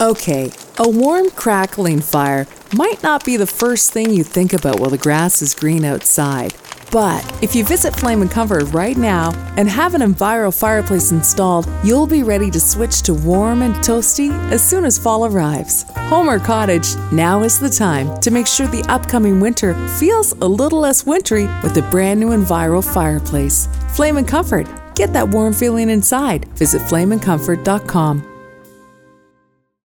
Okay, a warm, crackling fire might not be the first thing you think about while the grass is green outside. But if you visit Flame and Comfort right now and have an Enviro fireplace installed, you'll be ready to switch to warm and toasty as soon as fall arrives. Homer cottage, now is the time to make sure the upcoming winter feels a little less wintry with a brand new Enviro fireplace. Flame and Comfort, get that warm feeling inside. Visit flameandcomfort.com.